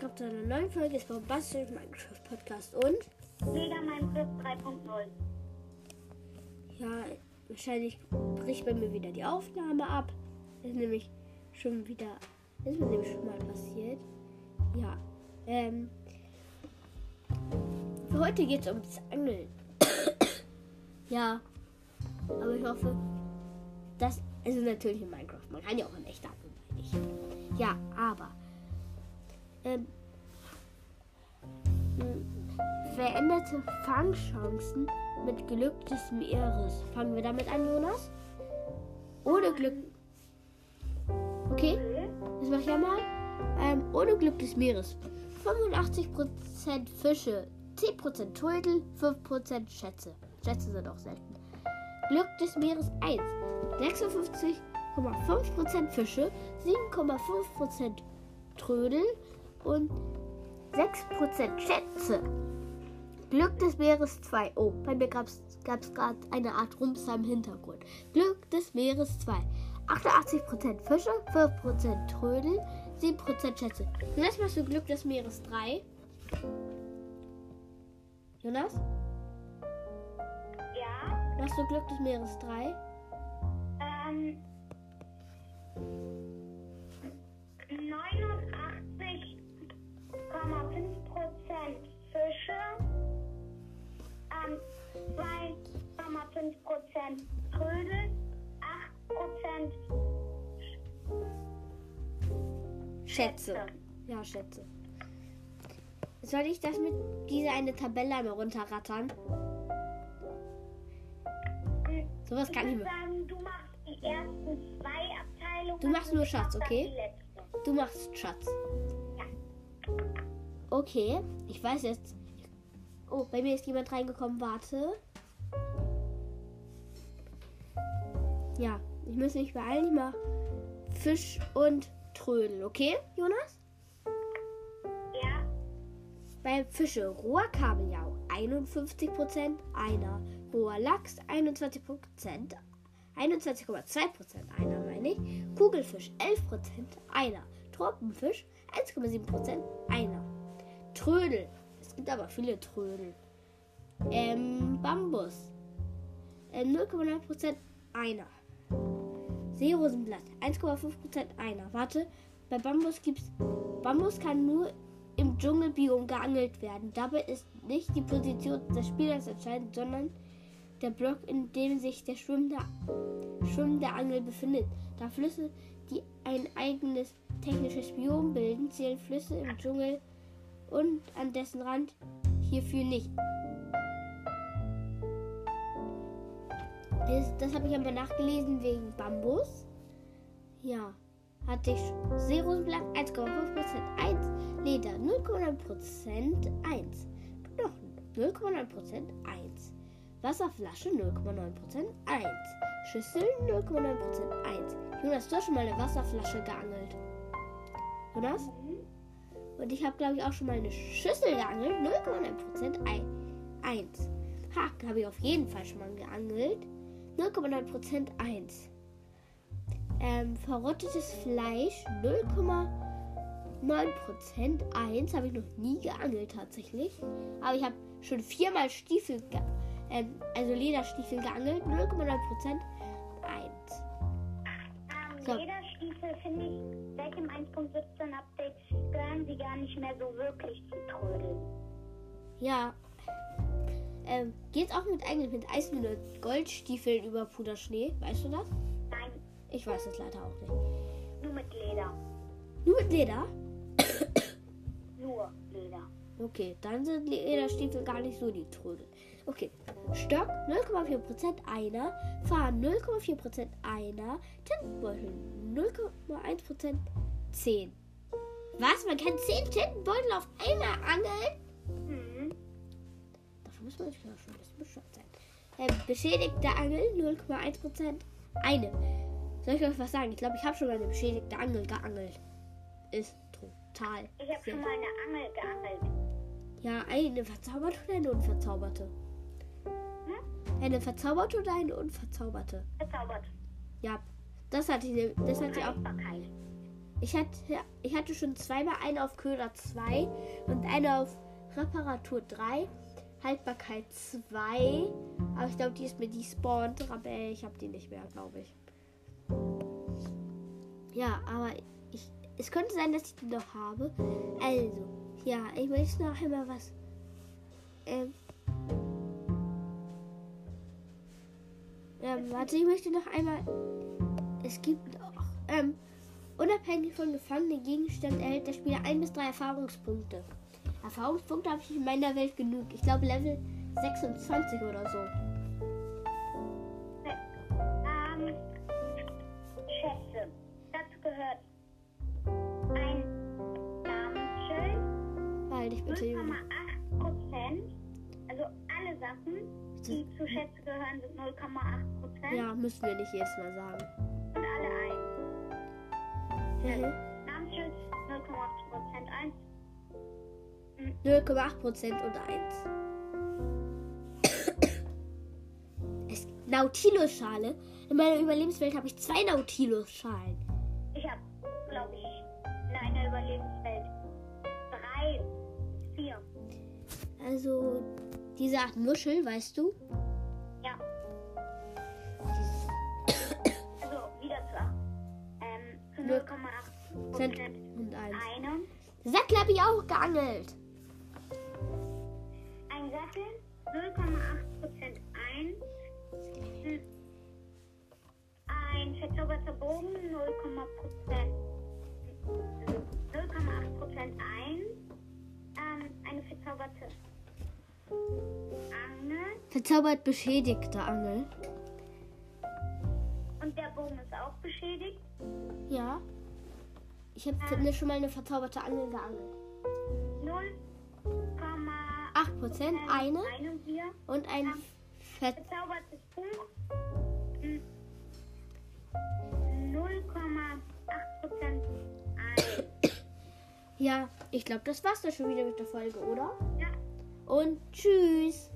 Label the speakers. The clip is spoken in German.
Speaker 1: kommt zu einer neuen Folge des Bombastischen Minecraft Podcast und
Speaker 2: Mega Minecraft 3.0.
Speaker 1: ja, wahrscheinlich bricht bei mir wieder die Aufnahme ab. Ist nämlich schon wieder, ist mir nämlich schon mal passiert. Ja, ähm, für heute geht es ums Angeln. ja, aber ich hoffe, dass, also natürlich in Minecraft, man kann ja auch in echt angeln. Ja, aber, ähm, veränderte Fangchancen mit Glück des Meeres. Fangen wir damit an, Jonas? Ohne Glück. Okay, das mache ich ja mal. Ähm, ohne Glück des Meeres. 85% Fische, 10% Turtel, 5% Schätze. Schätze sind auch selten. Glück des Meeres 1. 56,5% Fische, 7,5% Trödel und 6% Schätze. Glück des Meeres 2. Oh, bei mir gab es gerade eine Art Rumser im Hintergrund. Glück des Meeres 2. 88% Fische, 5% Trödel, 7% Schätze. Jonas, machst du Glück des Meeres 3? Jonas,
Speaker 2: Ja.
Speaker 1: machst du Glück des Meeres 3?
Speaker 2: Ähm. 2,5% Trödel. 8%
Speaker 1: Schätze. Ja, Schätze. Soll ich das mit dieser eine Tabelle einmal runterrattern? Sowas
Speaker 2: Ich
Speaker 1: kann ich
Speaker 2: würde
Speaker 1: mir.
Speaker 2: sagen, du machst die ersten zwei Abteilungen.
Speaker 1: Du machst nur
Speaker 2: ich
Speaker 1: Schatz, okay? Du machst Schatz. Okay, ich weiß jetzt. Oh, bei mir ist jemand reingekommen. Warte. Ja, ich muss mich beeilen. Ich mach Fisch und Trödel, okay, Jonas?
Speaker 2: Ja.
Speaker 1: Bei Fische roher Kabeljau 51% einer, roher Lachs 21%, 21,2% einer meine ich, Kugelfisch 11% einer, Tropenfisch 1,7% einer, Trödel, gibt aber viele Trödel, ähm, Bambus. Ähm, 0,9% einer, Seerosenblatt. 1,5% einer, warte, bei Bambus gibt's, Bambus kann nur im Dschungelbiom geangelt werden. Dabei ist nicht die Position des Spielers entscheidend, sondern der Block, in dem sich der schwimmende, schwimmende Angel befindet. Da Flüsse, die ein eigenes technisches Biom bilden, zählen Flüsse im Dschungel und an dessen Rand hierfür nicht. Das, das habe ich aber nachgelesen wegen Bambus. Ja, hatte ich Seerosenblatt 1,5% 1, Leder 0,9% 1, Knochen 0,9% 1, Wasserflasche 0,9% 1, Schüssel 0,9% 1. Jonas, du hast schon mal eine Wasserflasche geangelt. Jonas? Und ich habe, glaube ich, auch schon mal eine Schüssel geangelt. 0,9% 1. Haken habe ich auf jeden Fall schon mal geangelt. 0,9% 1. Ähm, verrottetes Fleisch 0,9% 1 habe ich noch nie geangelt tatsächlich. Aber ich habe schon viermal Stiefel, ähm, also Lederstiefel geangelt. 0,9% 1.
Speaker 2: Ähm,
Speaker 1: So.
Speaker 2: Lederstiefel finde ich seit dem 1.17 Update gehören sie gar nicht mehr so wirklich zu Trödeln.
Speaker 1: Ja. Ähm, geht's auch mit eigentlich mit Eisen und Goldstiefeln über Puderschnee? Weißt du das?
Speaker 2: Nein,
Speaker 1: Ich weiß es leider auch nicht.
Speaker 2: nur mit Leder.
Speaker 1: Nur mit Leder?
Speaker 2: Nur Leder.
Speaker 1: Okay, dann sind Lederstiefel gar nicht so die Trödel. Okay, Stock 0,4% einer, Fahren 0,4% einer, Tintenbeutel 0,1% 10. Was? Man kann 10 Tintenbeutel auf einmal angeln?
Speaker 2: Hm.
Speaker 1: Dafür muss man ja schon ein bisschen bescheuert sein. Ähm, beschädigte Angel 0,1% eine. Soll ich euch was sagen? Ich glaube, ich habe schon mal eine beschädigte Angel geangelt. Ist total.
Speaker 2: Ich habe schon mal eine Angel geangelt.
Speaker 1: Ja, eine verzauberte oder eine unverzauberte? Eine verzauberte oder eine unverzauberte?
Speaker 2: Verzaubert.
Speaker 1: Ja, das hatte ich, das hatte ich auch.
Speaker 2: Haltbarkeit.
Speaker 1: Ich hatte, ich hatte schon zweimal eine auf Köder 2 und eine auf Reparatur 3. Haltbarkeit 2. Aber ich glaube, die ist mir despawned. Aber ich habe die nicht mehr, glaube ich. Ja, aber ich, es könnte sein, dass ich die noch habe. Also, ja, ich möchte noch einmal was. Ähm, ähm, warte, ich möchte noch einmal. Es gibt auch. Ähm, unabhängig von gefangenen Gegenständen erhält der Spieler ein bis drei Erfahrungspunkte. Erfahrungspunkte habe ich in meiner Welt genug. Ich glaube Level 26 oder so.
Speaker 2: Ähm, Schätze. Dazu gehört ein Namensschild,
Speaker 1: Halt, ich bitte, Juli.
Speaker 2: 0,8 Prozent. Also alle Sachen, die zu Schätze gehören, sind 0,8 Prozent.
Speaker 1: Ja, müssen wir nicht jedes Mal sagen.
Speaker 2: Und alle ein.
Speaker 1: Mhm.
Speaker 2: Namensschild 0,8 Prozent 1.
Speaker 1: 0,8% und 1. Es, Nautilus-Schale. In meiner Überlebenswelt habe ich zwei Nautilus-Schalen.
Speaker 2: Ich habe, glaube ich, in einer Überlebenswelt drei, vier.
Speaker 1: Also, diese Art Muschel, weißt du?
Speaker 2: Ja, also wieder zu ähm, zu
Speaker 1: Null
Speaker 2: 0,8
Speaker 1: Cent
Speaker 2: Prozent
Speaker 1: und 1.
Speaker 2: eine.
Speaker 1: Säckel habe ich auch geangelt.
Speaker 2: Ein Sattel 0,8 Prozent ein. Ein verzauberter Bogen 0,8
Speaker 1: Verzaubert beschädigte Angel.
Speaker 2: Und der Bogen ist auch beschädigt.
Speaker 1: Ja. Ich habe schon mal eine verzauberte Angel geangelt.
Speaker 2: 0,8
Speaker 1: 8% eine
Speaker 2: eine hier.
Speaker 1: und ein Ver
Speaker 2: Verzaubertes Buch. Hm. 0,8 Prozent ein.
Speaker 1: Ja, ich glaube, das war's dann schon wieder mit der Folge, oder?
Speaker 2: Ja.
Speaker 1: Und tschüss.